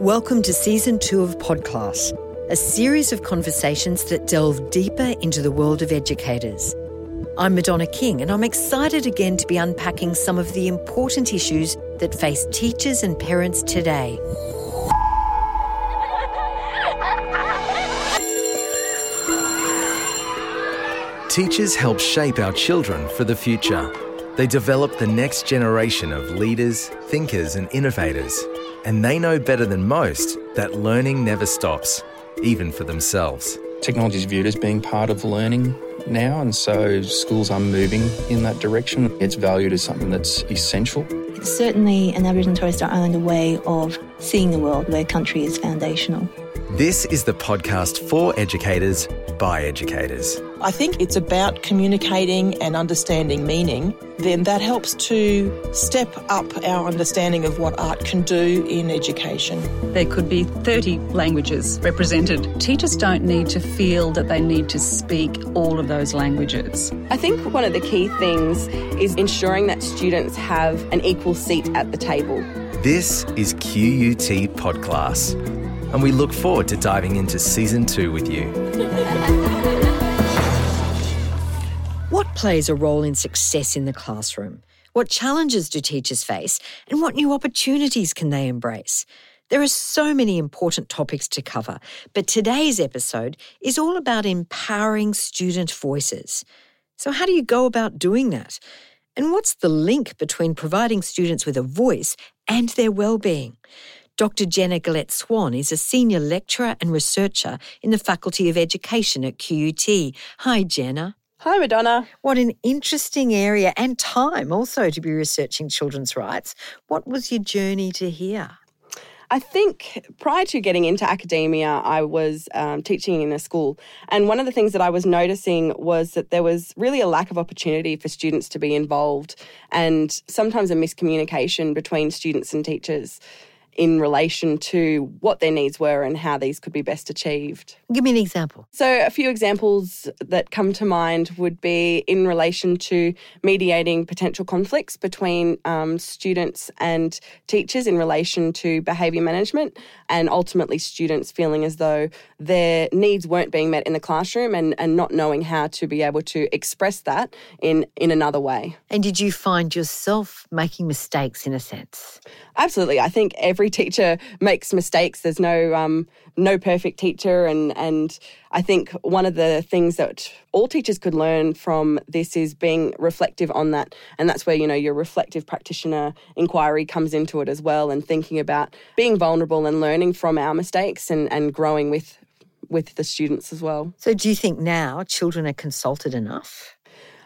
Welcome to Season 2 of Podclass, a series of conversations that delve deeper into the world of educators. I'm Madonna King, and I'm excited again to be unpacking some of the important issues that face teachers and parents today. Teachers help shape our children for the future. They develop the next generation of leaders, thinkers, and innovators. And they know better than most that learning never stops, even for themselves. Technology is viewed as being part of learning now, and so schools are moving in that direction. It's valued as something that's essential. It's certainly an Aboriginal and Torres Strait Islander way of seeing the world where country is foundational. This is the podcast for educators by educators. I think it's about communicating and understanding meaning. Then that helps to step up our understanding of what art can do in education. There could be 30 languages represented. Teachers don't need to feel that they need to speak all of those languages. I think one of the key things is ensuring that students have an equal seat at the table. This is QUT Podclass, and we look forward to diving into season two with you. Plays a role in success in the classroom? What challenges do teachers face? And what new opportunities can they embrace? There are so many important topics to cover, but today's episode is all about empowering student voices. So, how do you go about doing that? And what's the link between providing students with a voice and their well-being? Dr. Jenna Gillett-Swan is a senior lecturer and researcher in the Faculty of Education at QUT. Hi, Jenna. Hi, Madonna. What an interesting area and time also to be researching children's rights. What was your journey to here? I think prior to getting into academia, I was um, teaching in a school. And one of the things that I was noticing was that there was really a lack of opportunity for students to be involved and sometimes a miscommunication between students and teachers in relation to what their needs were and how these could be best achieved. Give me an example. So, a few examples that come to mind would be in relation to mediating potential conflicts between um, students and teachers in relation to behaviour management, and ultimately students feeling as though their needs weren't being met in the classroom and, and not knowing how to be able to express that in, in another way. And did you find yourself making mistakes in a sense? Absolutely. I think every teacher makes mistakes. There's no um, no perfect teacher, and and I think one of the things that all teachers could learn from this is being reflective on that, and that's where you know your reflective practitioner inquiry comes into it as well, and thinking about being vulnerable and learning from our mistakes and and growing with with the students as well. So, do you think now children are consulted enough?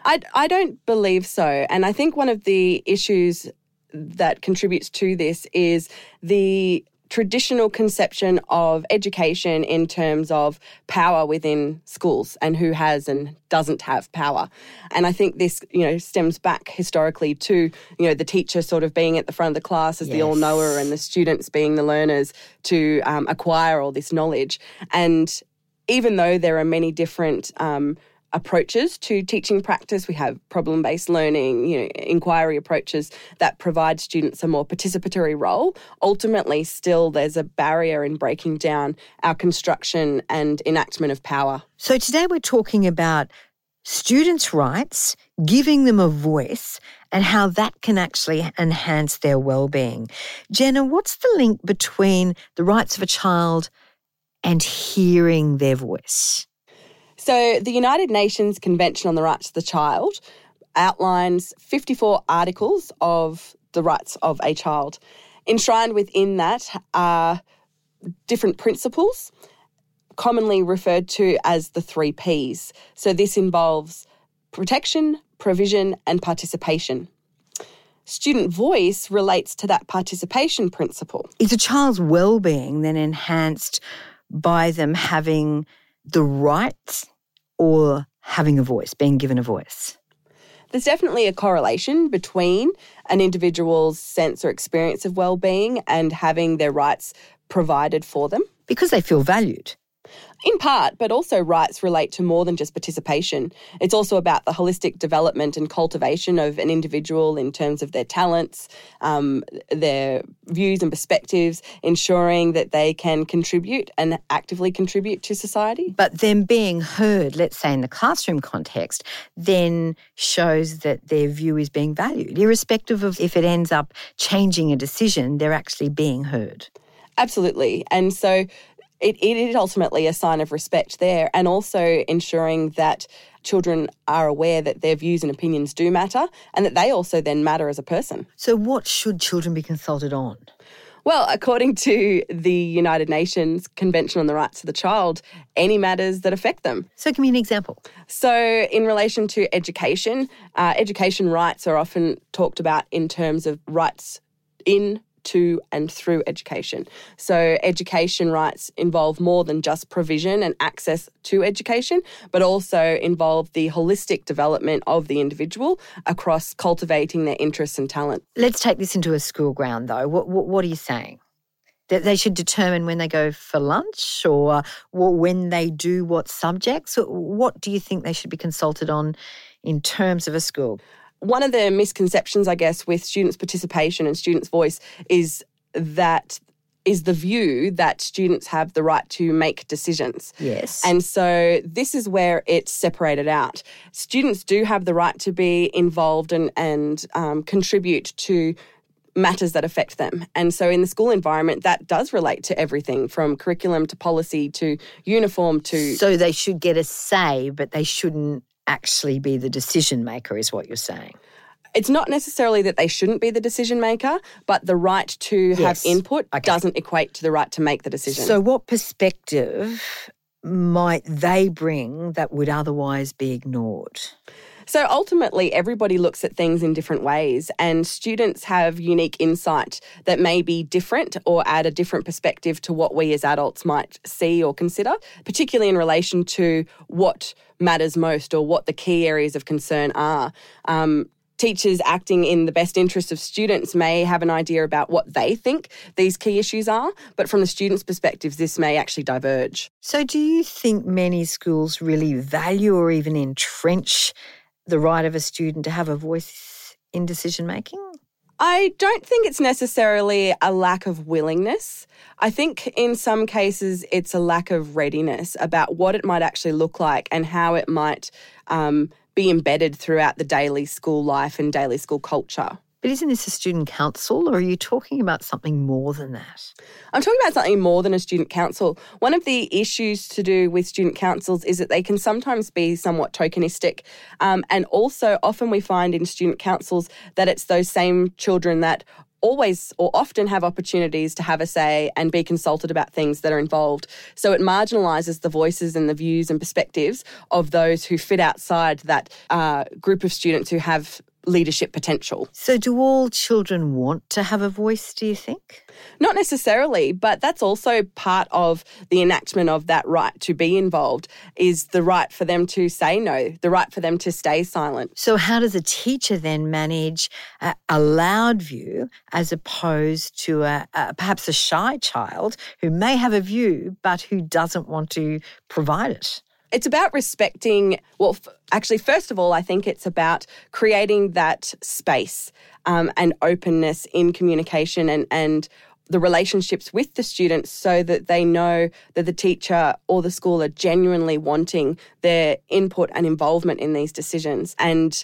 I, I don't believe so. And I think one of the issues that contributes to this is the traditional conception of education in terms of power within schools and who has and doesn't have power. And I think this, you know, stems back historically to, you know, the teacher sort of being at the front of the class as yes. the all knower and the students being the learners to um, acquire all this knowledge. And even though there are many different um, approaches to teaching practice. We have problem based learning, you know, inquiry approaches that provide students a more participatory role. Ultimately, still there's a barrier in breaking down our construction and enactment of power. So today we're talking about students' rights, giving them a voice, and how that can actually enhance their well-being. Jenna, what's the link between the rights of a child and hearing their voice? So, the United Nations Convention on the Rights of the Child outlines 54 articles of the rights of a child. Enshrined within that are different principles, commonly referred to as the three Ps. So, this involves protection, provision, and participation. Student voice relates to that participation principle. Is a child's well-being then enhanced by them having the rights or having a voice, being given a voice? There's definitely a correlation between an individual's sense or experience of well-being and having their rights provided for them because they feel valued. In part, but also rights relate to more than just participation. It's also about the holistic development and cultivation of an individual in terms of their talents, um, their views and perspectives, ensuring that they can contribute and actively contribute to society. But them being heard, let's say in the classroom context, then shows that their view is being valued, irrespective of if it ends up changing a decision, they're actually being heard. Absolutely. And so it, it is ultimately a sign of respect there, and also ensuring that children are aware that their views and opinions do matter and that they also then matter as a person. So, what should children be consulted on? Well, according to the United Nations Convention on the Rights of the Child, any matters that affect them. So, give me an example. So, in relation to education, uh, education rights are often talked about in terms of rights in to and through education. So, education rights involve more than just provision and access to education, but also involve the holistic development of the individual across cultivating their interests and talent. Let's take this into a school ground, though. What, what, what are you saying? That they should determine when they go for lunch or when they do what subjects? What do you think they should be consulted on in terms of a school? One of the misconceptions, I guess, with students' participation and students' voice is that is the view that students have the right to make decisions. Yes. And so this is where it's separated out. Students do have the right to be involved and, and um, contribute to matters that affect them. And so in the school environment, that does relate to everything from curriculum to policy to uniform to. So they should get a say, but they shouldn't actually be the decision maker, is what you're saying. It's not necessarily that they shouldn't be the decision maker, but the right to yes. have input okay. doesn't equate to the right to make the decision. So, what perspective might they bring that would otherwise be ignored? So ultimately, everybody looks at things in different ways, and students have unique insight that may be different or add a different perspective to what we as adults might see or consider, particularly in relation to what matters most or what the key areas of concern are. Um, teachers acting in the best interest of students may have an idea about what they think these key issues are, but from the students' perspectives, this may actually diverge. So, do you think many schools really value or even entrench the right of a student to have a voice in decision making? I don't think it's necessarily a lack of willingness. I think in some cases it's a lack of readiness about what it might actually look like and how it might um, be embedded throughout the daily school life and daily school culture. But isn't this a student council, or are you talking about something more than that? I'm talking about something more than a student council. One of the issues to do with student councils is that they can sometimes be somewhat tokenistic. Um, and also, often we find in student councils that it's those same children that always or often have opportunities to have a say and be consulted about things that are involved. So it marginalises the voices and the views and perspectives of those who fit outside that uh, group of students who have leadership potential. So, do all children want to have a voice, do you think? Not necessarily, but that's also part of the enactment of that right to be involved is the right for them to say no, the right for them to stay silent. So, how does a teacher then manage a, a loud view as opposed to a, a, perhaps a shy child who may have a view but who doesn't want to provide it? It's about respecting, well, f- actually, first of all, I think it's about creating that space um, and openness in communication and, and the relationships with the students so that they know that the teacher or the school are genuinely wanting their input and involvement in these decisions. And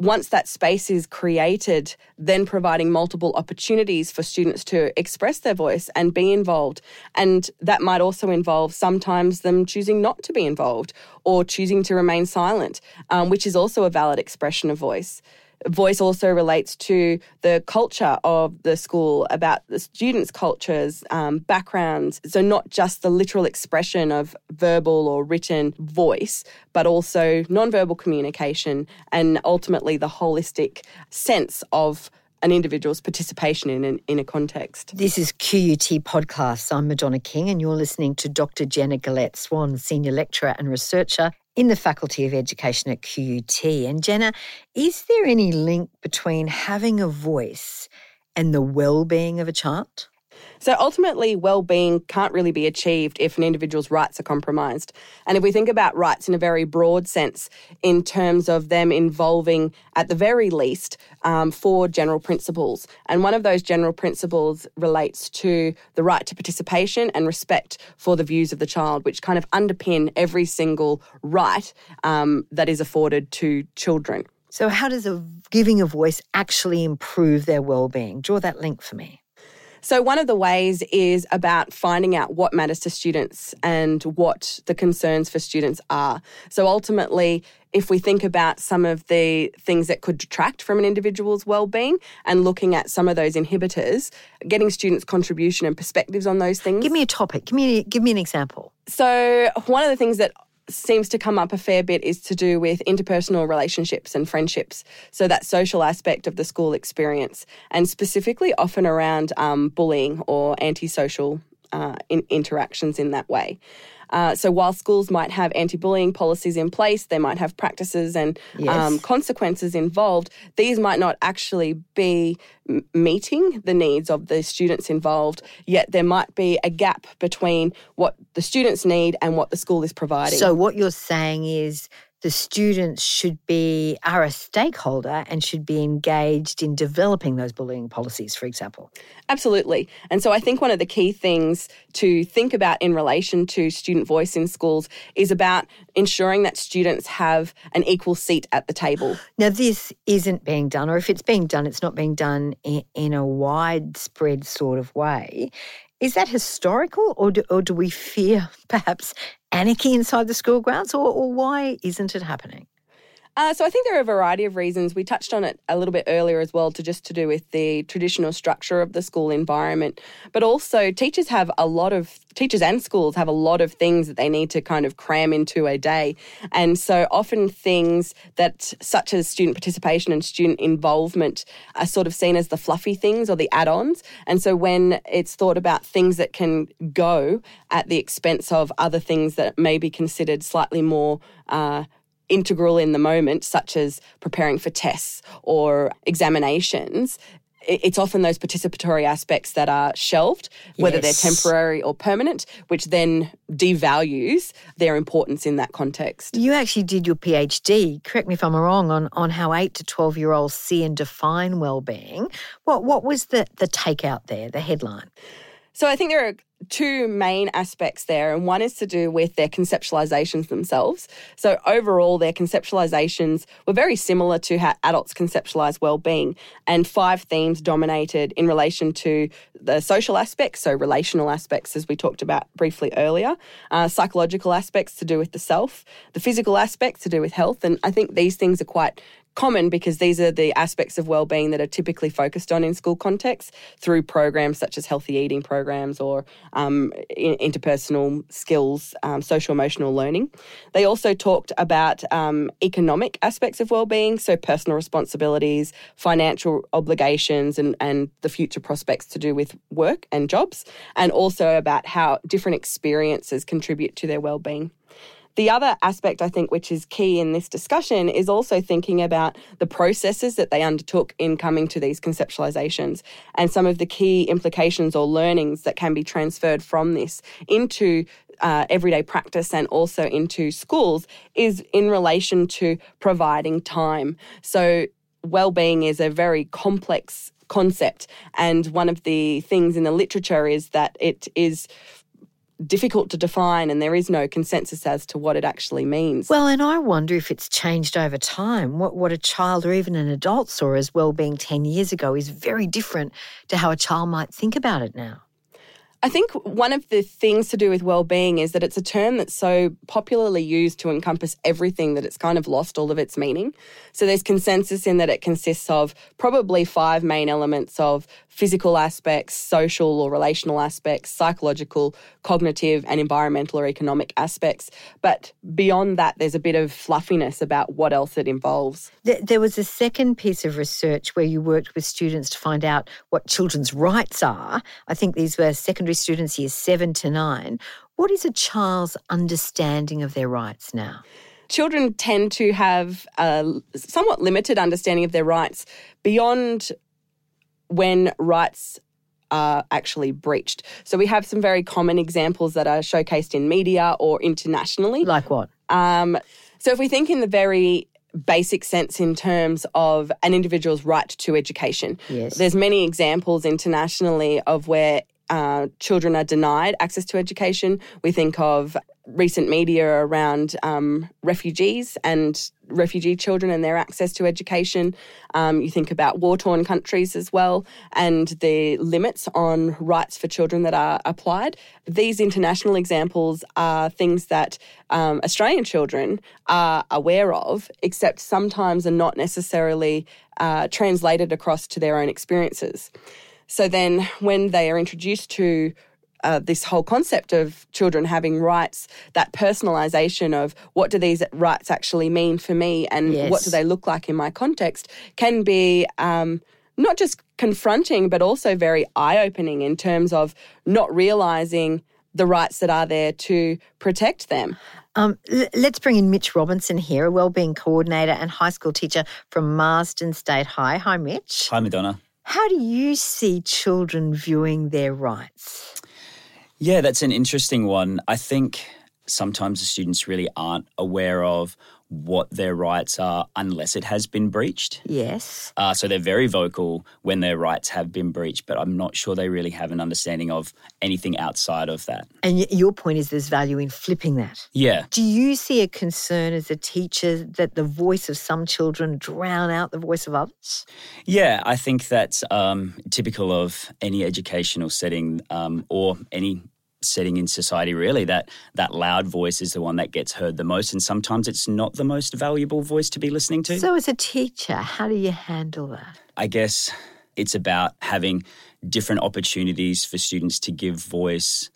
once that space is created, then providing multiple opportunities for students to express their voice and be involved. And that might also involve sometimes them choosing not to be involved or choosing to remain silent, um, which is also a valid expression of voice voice also relates to the culture of the school, about the students' cultures, um, backgrounds. So, not just the literal expression of verbal or written voice, but also nonverbal communication and ultimately the holistic sense of an individual's participation in an, in a context. This is QUT Podclass. I'm Madonna King, and you're listening to Dr. Jenna Gillett-Swan, Senior Lecturer and Researcher in the Faculty of Education at QUT. And Jenna, is there any link between having a voice and the well-being of a child? So ultimately, well-being can't really be achieved if an individual's rights are compromised. And if we think about rights in a very broad sense, in terms of them involving, at the very least, um, four general principles. And one of those general principles relates to the right to participation and respect for the views of the child, which kind of underpin every single right um, that is afforded to children. So, how does a giving a voice actually improve their well-being? Draw that link for me. So, one of the ways is about finding out what matters to students and what the concerns for students are. So, ultimately, if we think about some of the things that could detract from an individual's well-being and looking at some of those inhibitors, getting students' contribution and perspectives on those things. Give me a topic. Give me give me an example. So, one of the things that seems to come up a fair bit is to do with interpersonal relationships and friendships. So, that social aspect of the school experience, and specifically often around um, bullying or antisocial uh, in interactions in that way. Uh, so while schools might have anti-bullying policies in place, they might have practices and Yes. um, consequences involved. These might not actually be m- meeting the needs of the students involved. Yet there might be a gap between what the students need and what the school is providing. So what you're saying is the students should be are a stakeholder and should be engaged in developing those bullying policies, for example. Absolutely. And so I think one of the key things to think about in relation to student voice in schools is about ensuring that students have an equal seat at the table. Now, this isn't being done, or if it's being done, it's not being done in, in a widespread sort of way. Is that historical, or do, or do we fear perhaps anarchy inside the school grounds, or, or why isn't it happening? Uh, so I think there are a variety of reasons. We touched on it a little bit earlier as well, to just to do with the traditional structure of the school environment, but also teachers have a lot of teachers and schools have a lot of things that they need to kind of cram into a day, and so often things that such as student participation and student involvement are sort of seen as the fluffy things or the add-ons, and so when it's thought about things that can go at the expense of other things that may be considered slightly more uh, integral in the moment, such as preparing for tests or examinations, it's often those participatory aspects that are shelved, whether they're temporary or permanent, which then devalues their importance in that context. You actually did your PhD, correct me if I'm wrong, on, on how 8 to 12 year olds see and define well-being. What, what was the, the takeout there, the headline? So I think there are two main aspects there, and one is to do with their conceptualizations themselves. So overall, their conceptualizations were very similar to how adults conceptualize well-being, and five themes dominated in relation to the social aspects, so relational aspects, as we talked about briefly earlier, uh, psychological aspects to do with the self, the physical aspects to do with health, and I think these things are quite common because these are the aspects of well-being that are typically focused on in school contexts through programs such as healthy eating programs or um, in- interpersonal skills, um, social emotional learning. They also talked about um, economic aspects of well-being, so personal responsibilities, financial obligations, and and the future prospects to do with work and jobs, and also about how different experiences contribute to their well-being. The other aspect, I think, which is key in this discussion, is also thinking about the processes that they undertook in coming to these conceptualizations and some of the key implications or learnings that can be transferred from this into uh, everyday practice and also into schools is in relation to providing time. So, well being is a very complex concept, and one of the things in the literature is that it is difficult to define and there is no consensus as to what it actually means. Well, and I wonder if it's changed over time. What, what a child or even an adult saw as well-being 10 years ago is very different to how a child might think about it now. I think one of the things to do with well-being is that it's a term that's so popularly used to encompass everything that it's kind of lost all of its meaning. So there's consensus in that it consists of probably five main elements of physical aspects, social or relational aspects, psychological, cognitive and environmental or economic aspects. But beyond that there's a bit of fluffiness about what else it involves. There was a second piece of research where you worked with students to find out what children's rights are. I think these were secondary students, years seven to nine. What is a child's understanding of their rights now? children tend to have a somewhat limited understanding of their rights beyond when rights are actually breached. So we have some very common examples that are showcased in media or internationally. Like what? Um, so if we think in the very basic sense in terms of an individual's right to education, Yes. there's many examples internationally of where uh, children are denied access to education. We think of recent media around um, refugees and refugee children and their access to education. Um, you think about war torn countries as well and the limits on rights for children that are applied. These international examples are things that um, Australian children are aware of, except sometimes are not necessarily uh, translated across to their own experiences. So then, when they are introduced to uh, this whole concept of children having rights, that personalisation of what do these rights actually mean for me and Yes. what do they look like in my context can be um, not just confronting, but also very eye opening in terms of not realising the rights that are there to protect them. Um, l- let's bring in Mitch Robertson here, a wellbeing coordinator and high school teacher from Marsden State High. Hi, Mitch. Hi, Madonna. How do you see children viewing their rights? Yeah, that's an interesting one. I think sometimes the students really aren't aware of what their rights are unless it has been breached. Yes. Uh, so they're very vocal when their rights have been breached, but I'm not sure they really have an understanding of anything outside of that. And y- your point is there's value in flipping that. Yeah. Do you see a concern as a teacher that the voice of some children drown out the voice of others? Yeah, I think that's um, typical of any educational setting um, or any setting in society really that that loud voice is the one that gets heard the most and sometimes it's not the most valuable voice to be listening to So, as a teacher, how do you handle that? I guess it's about having different opportunities for students to give voice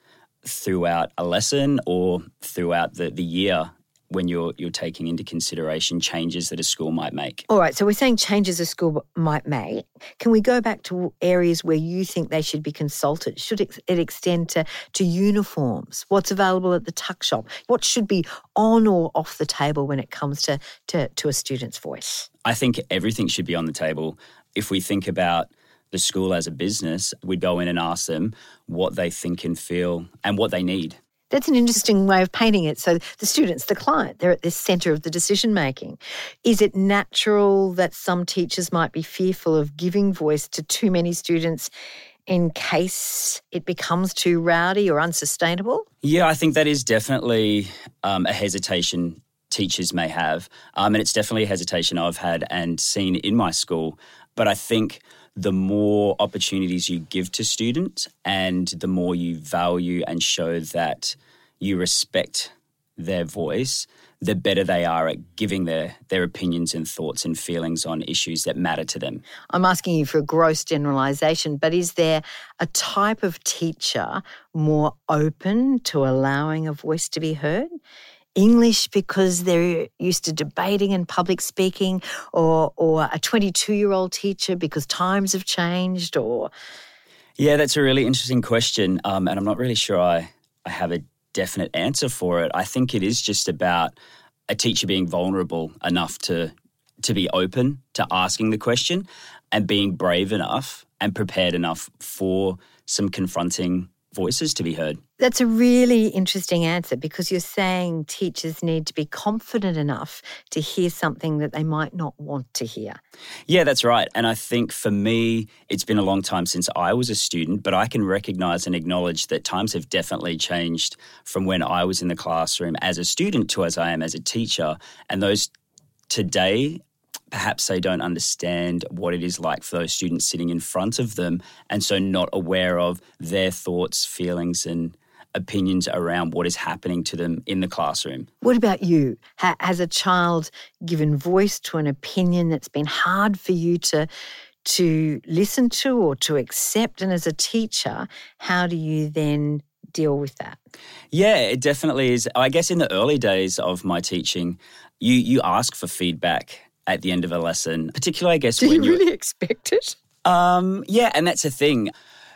throughout a lesson or throughout the, the year when you're you're taking into consideration changes that a school might make. All right, so we're saying changes a school might make. Can we go back to areas where you think they should be consulted? Should it extend to, to uniforms? What's available at the tuck shop? What should be on or off the table when it comes to, to, to a student's voice? I think everything should be on the table. If we think about the school as a business, we'd go in and ask them what they think and feel and what they need. That's an interesting way of painting it. So the students, the client, they're at the centre of the decision making. Is it natural that some teachers might be fearful of giving voice to too many students in case it becomes too rowdy or unsustainable? Yeah, I think that is definitely um, a hesitation teachers may have. Um, and it's definitely a hesitation I've had and seen in my school. But I think the more opportunities you give to students and the more you value and show that you respect their voice, the better they are at giving their, their opinions and thoughts and feelings on issues that matter to them. I'm asking you for a gross generalisation, but is there a type of teacher more open to allowing a voice to be heard? English because they're used to debating and public speaking, or or a 22 year old teacher because times have changed, or Yeah, that's a really interesting question. Um, and I'm not really sure I, I have a definite answer for it. I think it is just about a teacher being vulnerable enough to to be open to asking the question and being brave enough and prepared enough for some confronting voices to be heard. That's a really interesting answer because you're saying teachers need to be confident enough to hear something that they might not want to hear. Yeah, that's right. And I think for me, it's been a long time since I was a student, but I can recognize and acknowledge that times have definitely changed from when I was in the classroom as a student to as I am as a teacher. And those today, perhaps they don't understand what it is like for those students sitting in front of them, and so not aware of their thoughts, feelings, and opinions around what is happening to them in the classroom. What about you? Ha- has a child given voice to an opinion that's been hard for you to to listen to or to accept? And as a teacher, how do you then deal with that? Yeah, it definitely is. I guess in the early days of my teaching, you you ask for feedback at the end of a lesson, particularly I guess Do when you really expect it? Um, yeah, and that's a thing.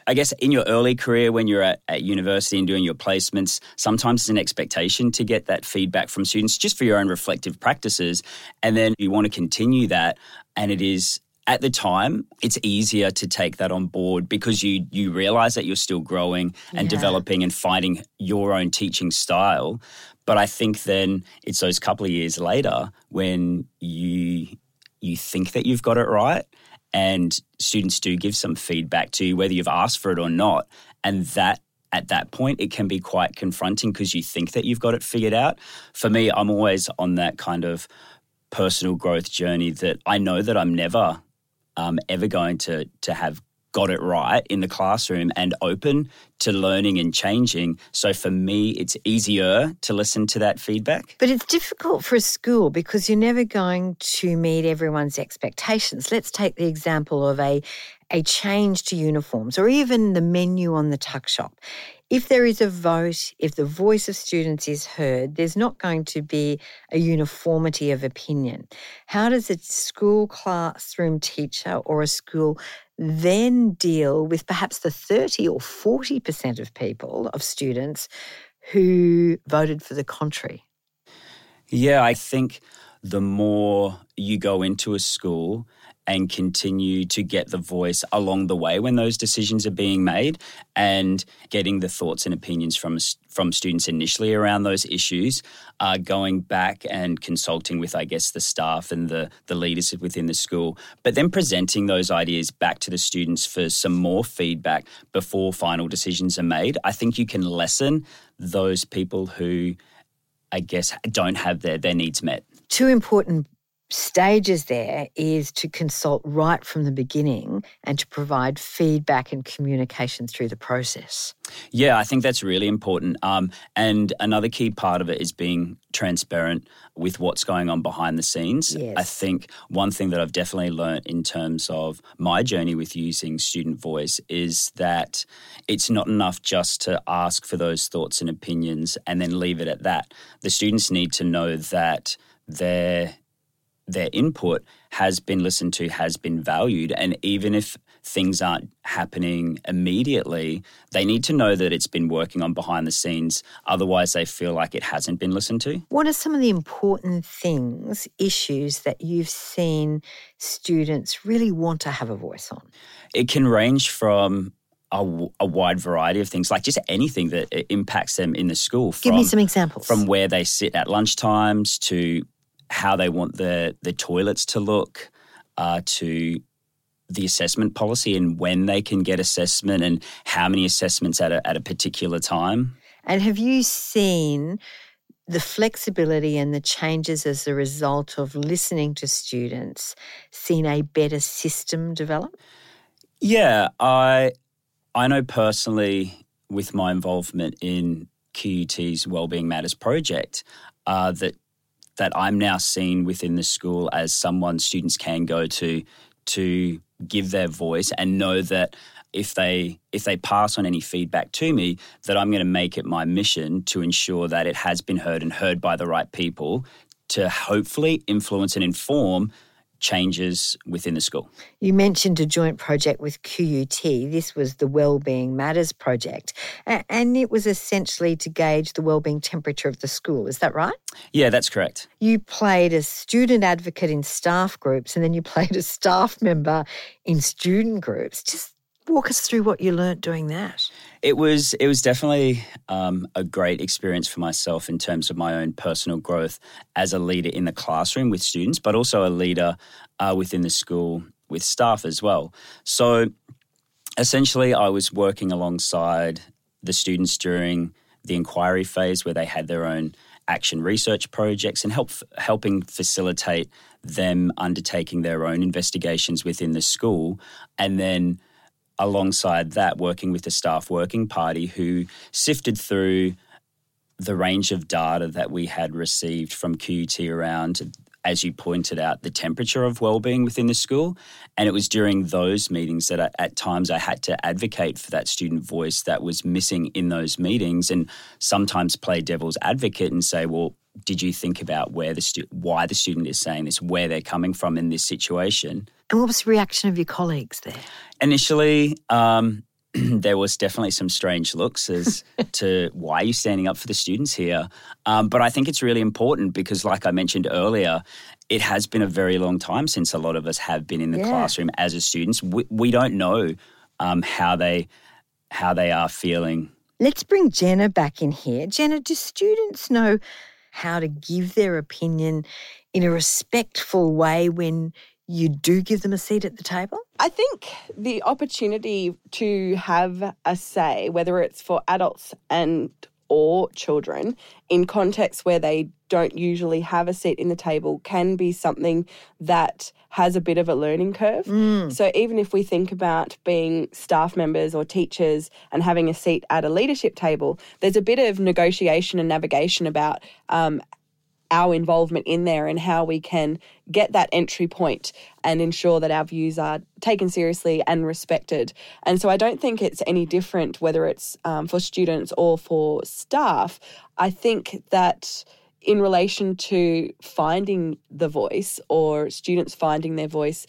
I guess in your early career, when you're at, at university and doing your placements, sometimes it's an expectation to get that feedback from students just for your own reflective practices. And then you want to continue that. And it is at the time, it's easier to take that on board because you you realize that you're still growing and Yeah. developing and finding your own teaching style. But I think then it's those couple of years later when you you think that you've got it right and students do give some feedback to you whether you've asked for it or not. And that at that point it can be quite confronting because you think that you've got it figured out. For me i'm always on that kind of personal growth journey that i know that i'm never um, ever going to to have got it right in the classroom and open to learning and changing so for me it's easier to listen to that feedback But it's difficult for a school because you're never going to meet everyone's expectations. Let's take the example of a a change to uniforms or even the menu on the tuck shop. If there is a vote, if the voice of students is heard, there's not going to be a uniformity of opinion. How does a school classroom teacher or a school then deal with perhaps the 30 or 40% of people, of students, who voted for the contrary? Yeah, I think the more you go into a school and continue to get the voice along the way when those decisions are being made and getting the thoughts and opinions from from students initially around those issues uh, going back and consulting with i guess the staff and the the leaders within the school but then presenting those ideas back to the students for some more feedback before final decisions are made i think you can lessen those people who I guess, don't have their, their needs met. Two important stages there is to consult right from the beginning and to provide feedback and communication through the process. Yeah, I think that's really important. Um, and another key part of it is being transparent with what's going on behind the scenes. Yes. I think one thing that I've definitely learned in terms of my journey with using student voice is that it's not enough just to ask for those thoughts and opinions and then leave it at that. The students need to know that their their input has been listened to, has been valued, and even if things aren't happening immediately, they need to know that it's been working on behind the scenes. Otherwise, they feel like it hasn't been listened to. What are some of the important things, issues that you've seen students really want to have a voice on? It can range from a wide variety of things, like just anything that impacts them in the school. Give me some examples. From where they sit at lunchtimes to how they want the, the toilets to look, uh, to the assessment policy and when they can get assessment and how many assessments at a, at a particular time. and have you seen the flexibility and the changes as a result of listening to students, seen a better system develop? Yeah, I I know personally with my involvement in QUT's Wellbeing Matters project uh, that that I'm now seen within the school as someone students can go to to give their voice and know that if they if they pass on any feedback to me that I'm going to make it my mission to ensure that it has been heard and heard by the right people to hopefully influence and inform changes within the school. You mentioned a joint project with QUT. This was the Wellbeing Matters project, and it was essentially to gauge the wellbeing temperature of the school. Is that right? Yeah, that's correct. You played a student advocate in staff groups, and then you played a staff member in student groups. Just walk us through what you learnt doing that. It was it was definitely um, a great experience for myself in terms of my own personal growth as a leader in the classroom with students, but also a leader uh, within the school with staff as well. So essentially, I was working alongside the students during the inquiry phase where they had their own action research projects and help helping facilitate them undertaking their own investigations within the school and then alongside that, working with the staff working party who sifted through the range of data that we had received from QUT around, as you pointed out, the temperature of well-being within the school. And it was during those meetings that I, at times I had to advocate for that student voice that was missing in those meetings, and sometimes play devil's advocate and say, well. Did you think about where the stu- why the student is saying this, where they're coming from in this situation? And what was the reaction of your colleagues there? initially um, there was definitely some strange looks as to why you're standing up for the students here. Um, but I think it's really important because, like I mentioned earlier, it has been a very long time since a lot of us have been in the Yeah. classroom as a students. We, we don't know um, how they how they are feeling. Let's bring Jenna back in here. Jenna, do students know how to give their opinion in a respectful way when you do give them a seat at the table? I think the opportunity to have a say, whether it's for adults and or children in contexts where they don't usually have a seat in the table can be something that has a bit of a learning curve. So even if we think about being staff members or teachers and having a seat at a leadership table, there's a bit of negotiation and navigation about um, our involvement in there and how we can get that entry point and ensure that our views are taken seriously and respected. And so I don't think it's any different whether it's um, for students or for staff. I think that in relation to finding the voice or students finding their voice,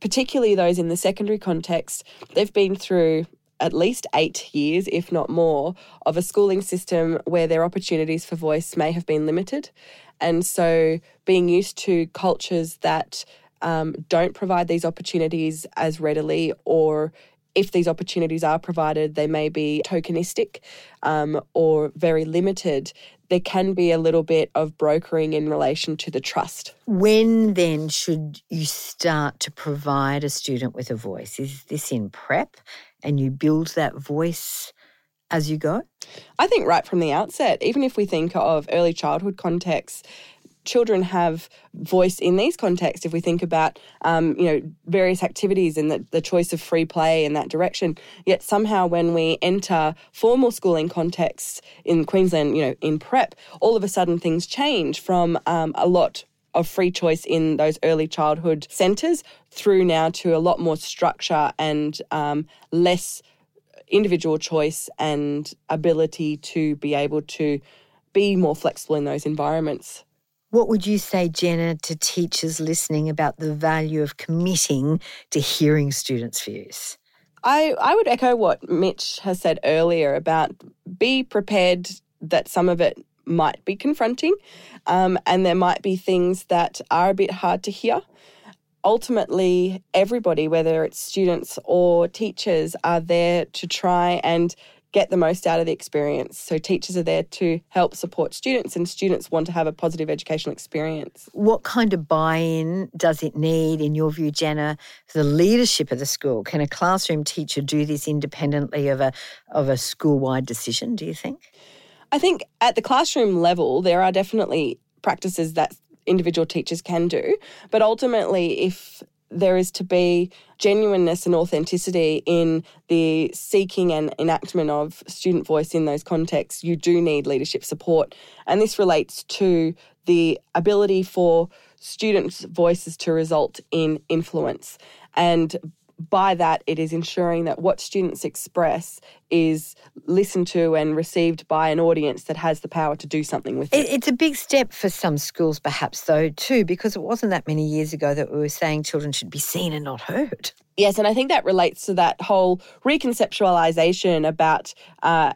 particularly those in the secondary context, they've been through at least eight years, if not more, of a schooling system where their opportunities for voice may have been limited. And so being used to cultures that um, don't provide these opportunities as readily or if these opportunities are provided, they may be tokenistic um, or very limited. There can be a little bit of brokering in relation to the trust. When then should you start to provide a student with a voice? Is this in prep and you build that voice as you go? I think right from the outset, even if we think of early childhood contexts, children have voice in these contexts. If we think about, um, you know, various activities and the, the choice of free play in that direction, yet somehow when we enter formal schooling contexts in Queensland, you know, in prep, all of a sudden things change from um, a lot of free choice in those early childhood centres through now to a lot more structure and um, less individual choice and ability to be able to be more flexible in those environments. What would you say, Jenna, to teachers listening about the value of committing to hearing students' views? I, I would echo what Mitch has said earlier about be prepared that some of it might be confronting um, and there might be things that are a bit hard to hear. Ultimately, everybody, whether it's students or teachers, are there to try and get the most out of the experience. So, teachers are there to help support students, and students want to have a positive educational experience. What kind of buy in does it need, in your view, Jenna, for the leadership of the school? Can a classroom teacher do this independently of a, of a school wide decision, do you think? I think at the classroom level, there are definitely practices that individual teachers can do. But ultimately, if there is to be genuineness and authenticity in the seeking and enactment of student voice in those contexts, you do need leadership support. And this relates to the ability for students' voices to result in influence. And by that, it is ensuring that what students express is listened to and received by an audience that has the power to do something with it. It, it's a big step for some schools, perhaps, though, too, because it wasn't that many years ago that we were saying children should be seen and not heard. Yes, and I think that relates to that whole reconceptualization about uh,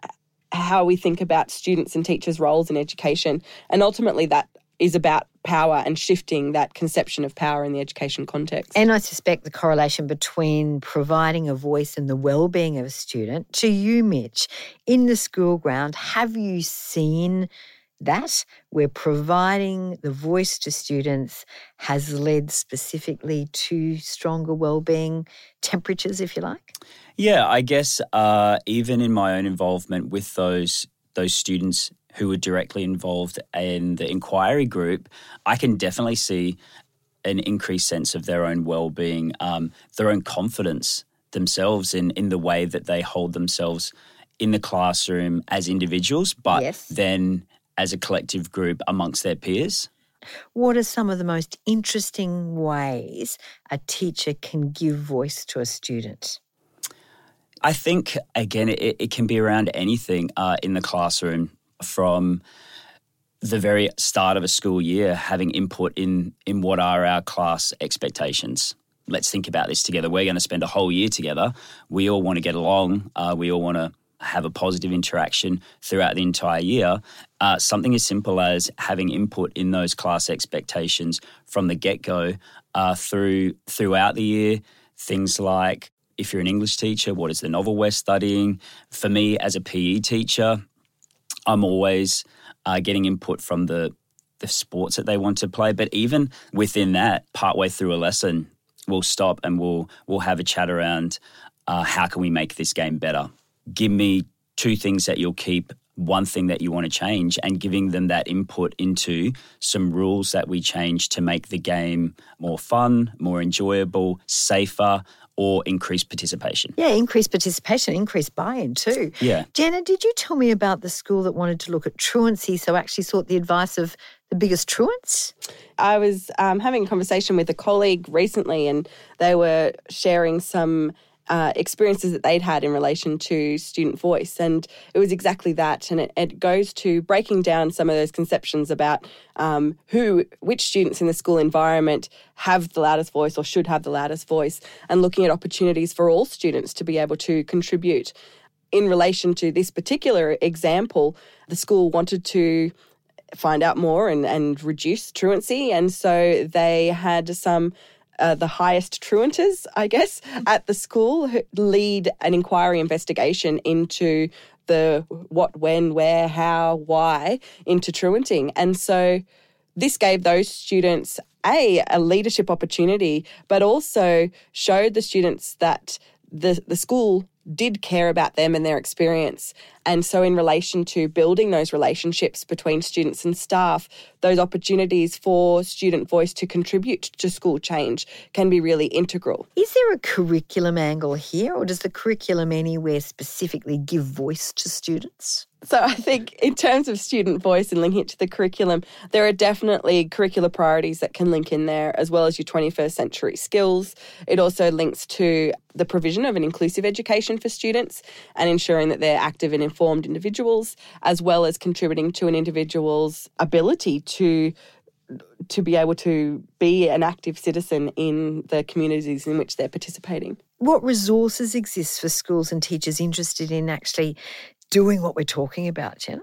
how we think about students and teachers' roles in education. And ultimately, that is about power and shifting that conception of power in the education context. And I suspect the correlation between providing a voice and the well-being of a student. To you, Mitch, in the school ground, have you seen that we're providing the voice to students has led specifically to stronger well-being temperatures, if you like? Yeah, I guess uh, even in my own involvement with those those students who were directly involved in the inquiry group, I can definitely see an increased sense of their own well-being, um, their own confidence themselves in in the way that they hold themselves in the classroom as individuals, but Yes. then as a collective group amongst their peers. What are some of the most interesting ways a teacher can give voice to a student? I think again, it, it can be around anything uh, in the classroom, from the very start of a school year, having input in in what are our class expectations. let's think about this together. We're going to spend a whole year together. We all want to get along. Uh, we all want to have a positive interaction throughout the entire year. Uh, something as simple as having input in those class expectations from the get go uh, through throughout the year. Things like if you're an English teacher, what is the novel we're studying? For me, as a PE teacher, I'm always uh, getting input from the the sports that they want to play. But even within that, partway through a lesson, we'll stop and we'll we'll have a chat around uh, how can we make this game better. Give me two things that you'll keep one thing that you want to change and giving them that input into some rules that we change to make the game more fun, more enjoyable, safer, or increase participation. Yeah, increased participation, increased buy in too. Yeah. Jenna, did you tell me about the school that wanted to look at truancy, so actually sought the advice of the biggest truants? I was um, having a conversation with a colleague recently, and they were sharing some uh, experiences that they'd had in relation to student voice. And it was exactly that. And it, it goes to breaking down some of those conceptions about um, who, which students in the school environment have the loudest voice or should have the loudest voice, and looking at opportunities for all students to be able to contribute. In relation to this particular example, the school wanted to find out more and, and reduce truancy. And so they had some uh, the highest truanters, I guess, at the school lead an inquiry investigation into the what, when, where, how, why into truanting. And so this gave those students a a leadership opportunity, but also showed the students that the the school did care about them and their experience. And so, in relation to building those relationships between students and staff, those opportunities for student voice to contribute to school change can be really integral. Is there a curriculum angle here, or does the curriculum anywhere specifically give voice to students? So I think in terms of student voice and linking it to the curriculum, there are definitely curricular priorities that can link in there, as well as your 21st century skills. It also links to the provision of an inclusive education for students and ensuring that they're active and informed individuals, as well as contributing to an individual's ability to to be able to be an active citizen in the communities in which they're participating. What resources exist for schools and teachers interested in actually doing what we're talking about, Jen?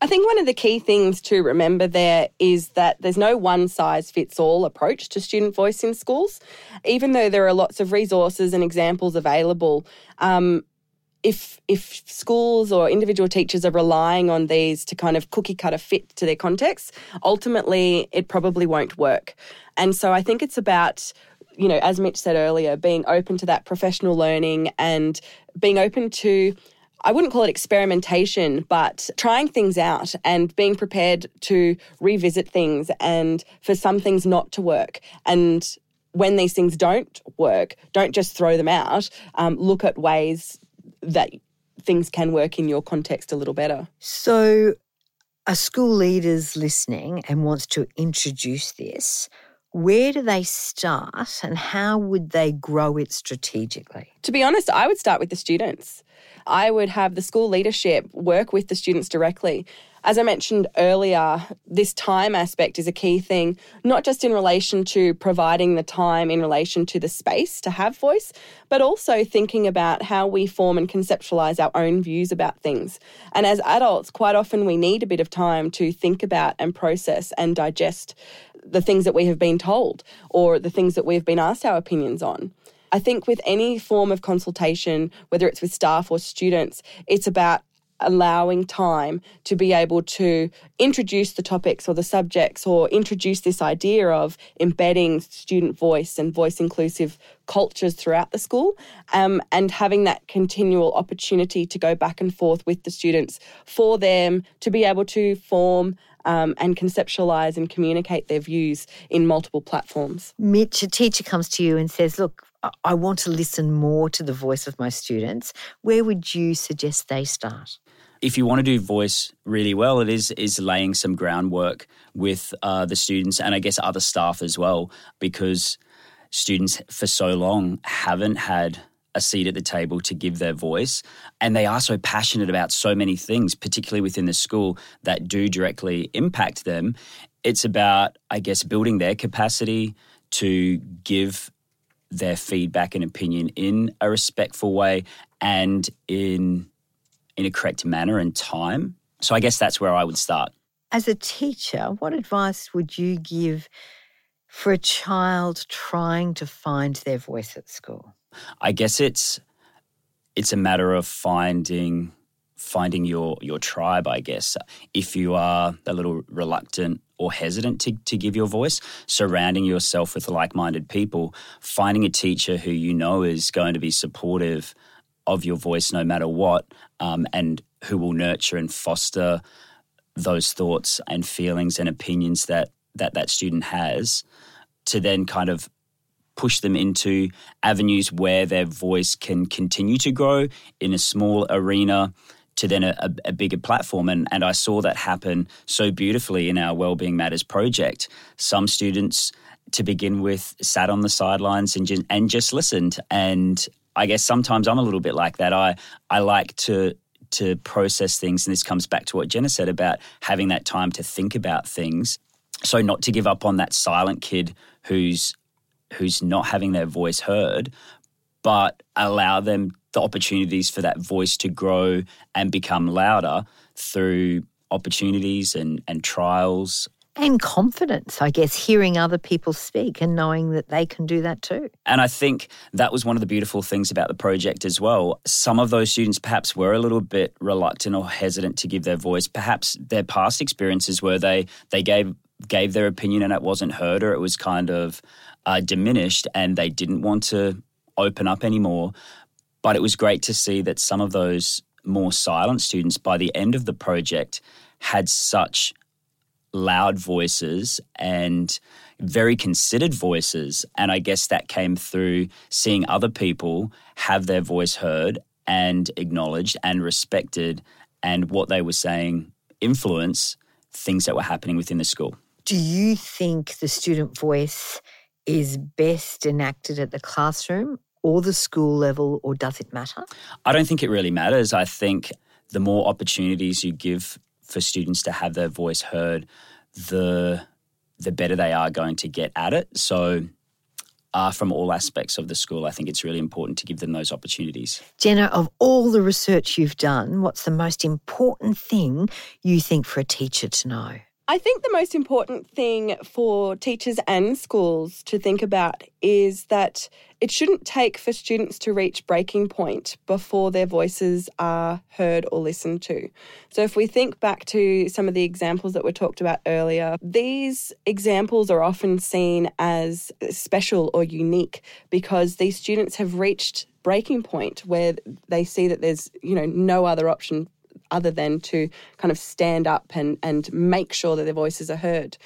I think one of the key things to remember there is that there's no one size fits all approach to student voice in schools. Even though there are lots of resources and examples available, um, if if schools or individual teachers are relying on these to kind of cookie cutter fit to their context, ultimately it probably won't work. And so I think it's about you know, as Mitch said earlier, being open to that professional learning and being open to I wouldn't call it experimentation, but trying things out and being prepared to revisit things and for some things not to work. And when these things don't work, don't just throw them out. Um, look at ways that things can work in your context a little better. So, a school leader's listening and wants to introduce this. Where do they start and how would they grow it strategically? To be honest, I would start with the students. I would have the school leadership work with the students directly. As I mentioned earlier, this time aspect is a key thing, not just in relation to providing the time in relation to the space to have voice, but also thinking about how we form and conceptualize our own views about things. And as adults, quite often we need a bit of time to think about and process and digest the things that we have been told or the things that we've been asked our opinions on. I think with any form of consultation, whether it's with staff or students, it's about allowing time to be able to introduce the topics or the subjects or introduce this idea of embedding student voice and voice inclusive cultures throughout the school um, and having that continual opportunity to go back and forth with the students for them to be able to form um, and conceptualize and communicate their views in multiple platforms. Mitch, a teacher comes to you and says, Look, I want to listen more to the voice of my students. Where would you suggest they start? If you want to do voice really well, it is is laying some groundwork with uh, the students and I guess other staff as well, because students for so long haven't had a seat at the table to give their voice. And they are so passionate about so many things, particularly within the school, that do directly impact them. It's about, I guess, building their capacity to give their feedback and opinion in a respectful way and in in a correct manner and time. So I guess that's where I would start. As a teacher, what advice would you give for a child trying to find their voice at school? I guess it's it's a matter of finding finding your your tribe, I guess. If you are a little reluctant or hesitant to, to give your voice, surrounding yourself with like minded people, finding a teacher who you know is going to be supportive of your voice no matter what, um, and who will nurture and foster those thoughts and feelings and opinions that that, that student has to then kind of push them into avenues where their voice can continue to grow in a small arena to then a, a, bigger platform. And, and I saw that happen so beautifully in our Wellbeing Matters project. Some students, to begin with, sat on the sidelines and just, and just listened. And I guess sometimes I'm a little bit like that. I, I like to to process things, and this comes back to what Jenna said about having that time to think about things. So not to give up on that silent kid who's who's not having their voice heard, but allow them the opportunities for that voice to grow and become louder through opportunities and, and trials. And confidence, I guess, hearing other people speak and knowing that they can do that too. And I think that was one of the beautiful things about the project as well. Some of those students perhaps were a little bit reluctant or hesitant to give their voice. Perhaps their past experiences where they they gave gave their opinion and it wasn't heard or it was kind of uh, diminished and they didn't want to open up anymore. But it was great to see that some of those more silent students by the end of the project had such loud voices and very considered voices. And I guess that came through seeing other people have their voice heard and acknowledged and respected, and what they were saying influence things that were happening within the school. Do you think the student voice is best enacted at the classroom or the school level, or does it matter? I don't think it really matters. I think the more opportunities you give for students to have their voice heard, the the better they are going to get at it. So uh, from all aspects of the school, I think it's really important to give them those opportunities. Jenna, of all the research you've done, what's the most important thing you think for a teacher to know? I think the most important thing for teachers and schools to think about is that it shouldn't take for students to reach breaking point before their voices are heard or listened to. So if we think back to some of the examples that were talked about earlier, these examples are often seen as special or unique because these students have reached breaking point where they see that there's, you know, no other option other than to kind of stand up and, and make sure that their voices are heard.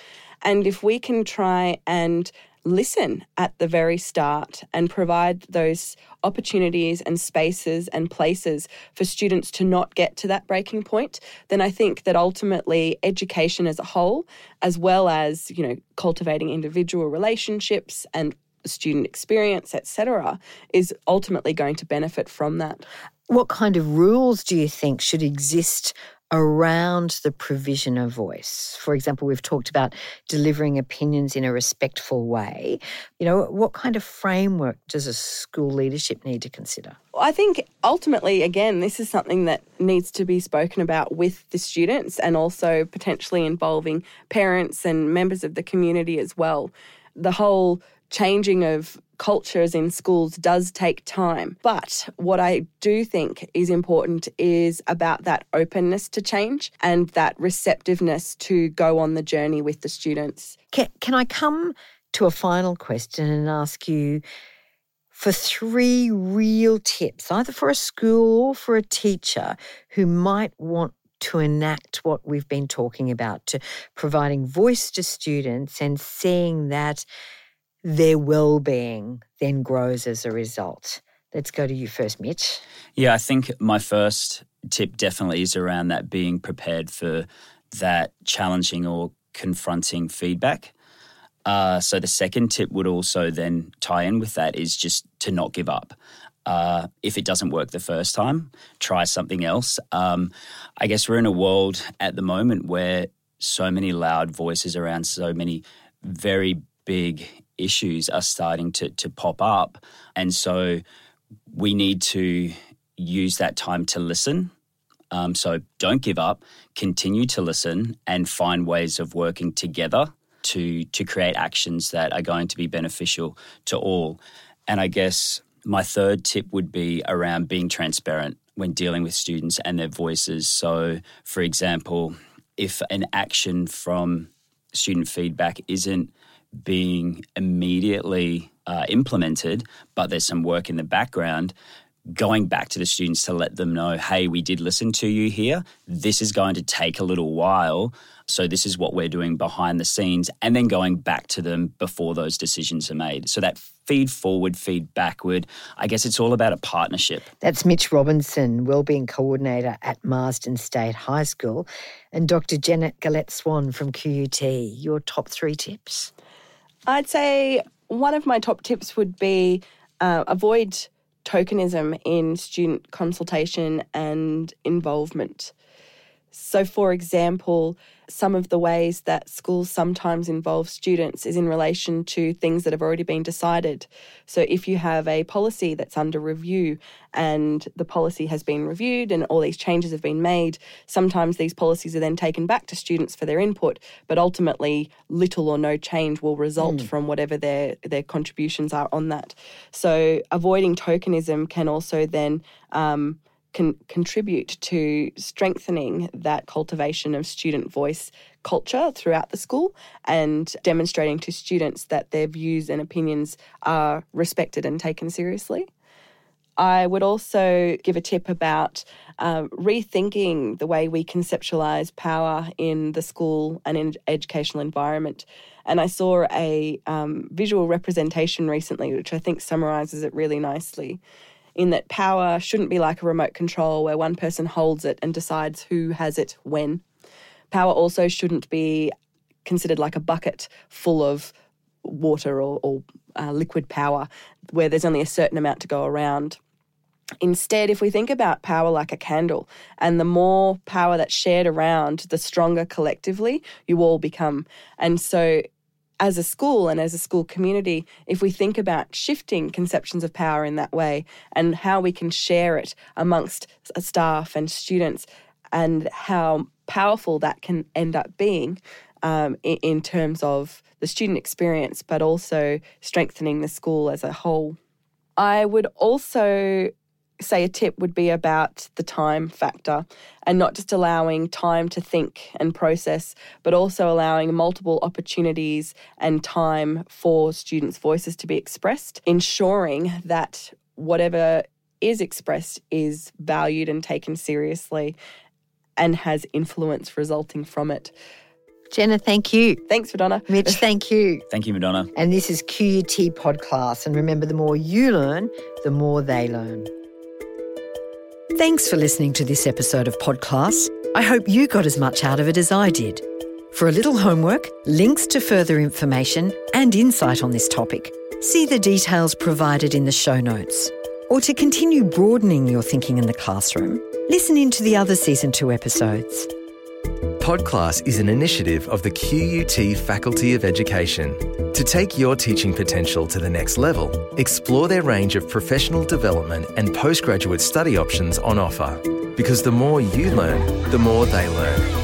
And if we can try and listen at the very start and provide those opportunities and spaces and places for students to not get to that breaking point then i think that ultimately education as a whole as well as you know cultivating individual relationships and student experience etc is ultimately going to benefit from that what kind of rules do you think should exist around the provision of voice? For example, we've talked about delivering opinions in a respectful way. You know, what kind of framework does a school leadership need to consider? I think ultimately, again, this is something that needs to be spoken about with the students and also potentially involving parents and members of the community as well. The whole changing of cultures in schools does take time. But what I do think is important is about that openness to change and that receptiveness to go on the journey with the students. Can, can I come to a final question and ask you for three real tips, either for a school or for a teacher who might want to enact what we've been talking about, to providing voice to students and seeing that their well-being then grows as a result. Let's go to you first, Mitch. Yeah, I think my first tip definitely is around that being prepared for that challenging or confronting feedback. Uh, so the second tip would also then tie in with that is just to not give up. Uh, if it doesn't work the first time, try something else. Um, I guess we're in a world at the moment where so many loud voices around so many very big issues are starting to, to pop up. And so we need to use that time to listen. Um, so don't give up, continue to listen and find ways of working together to, to create actions that are going to be beneficial to all. And I guess my third tip would be around being transparent when dealing with students and their voices. So, for example, if an action from student feedback isn't being immediately uh, implemented, but there's some work in the background, going back to the students to let them know, hey, we did listen to you here. This is going to take a little while. So, this is what we're doing behind the scenes, and then going back to them before those decisions are made. So, that feed forward, feed backward, I guess it's all about a partnership. That's Mitch Robertson, Wellbeing Coordinator at Marsden State High School, and Dr. Jenna Gillett-Swan from QUT. Your top three tips? I'd say one of my top tips would be uh, avoid tokenism in student consultation and involvement. So, for example, some of the ways that schools sometimes involve students is in relation to things that have already been decided. So, if you have a policy that's under review and the policy has been reviewed and all these changes have been made, sometimes these policies are then taken back to students for their input, but ultimately little or no change will result mm. from whatever their, their contributions are on that. So, avoiding tokenism can also then um, can contribute to strengthening that cultivation of student voice culture throughout the school and demonstrating to students that their views and opinions are respected and taken seriously. I would also give a tip about uh, rethinking the way we conceptualize power in the school and in educational environment. And I saw a um, visual representation recently, which I think summarizes it really nicely in that power shouldn't be like a remote control where one person holds it and decides who has it when. Power also shouldn't be considered like a bucket full of water or, or uh, liquid power where there's only a certain amount to go around. Instead, if we think about power like a candle, and the more power that's shared around, the stronger collectively you all become. And so as a school and as a school community, if we think about shifting conceptions of power in that way and how we can share it amongst staff and students and how powerful that can end up being um, in, in terms of the student experience, but also strengthening the school as a whole. I would also say a tip would be about the time factor and not just allowing time to think and process, but also allowing multiple opportunities and time for students' voices to be expressed, ensuring that whatever is expressed is valued and taken seriously and has influence resulting from it. Jenna, thank you. Thanks, Madonna. Mitch, thank you. Thank you, Madonna. And this is QUT Podclass. And remember, the more you learn, the more they learn. Thanks for listening to this episode of Podclass. I hope you got as much out of it as I did. For a little homework, links to further information, and insight on this topic, see the details provided in the show notes. Or to continue broadening your thinking in the classroom, listen in to the other Season 2 episodes. Podclass is an initiative of the QUT Faculty of Education. To take your teaching potential to the next level, explore their range of professional development and postgraduate study options on offer. Because the more you learn, the more they learn.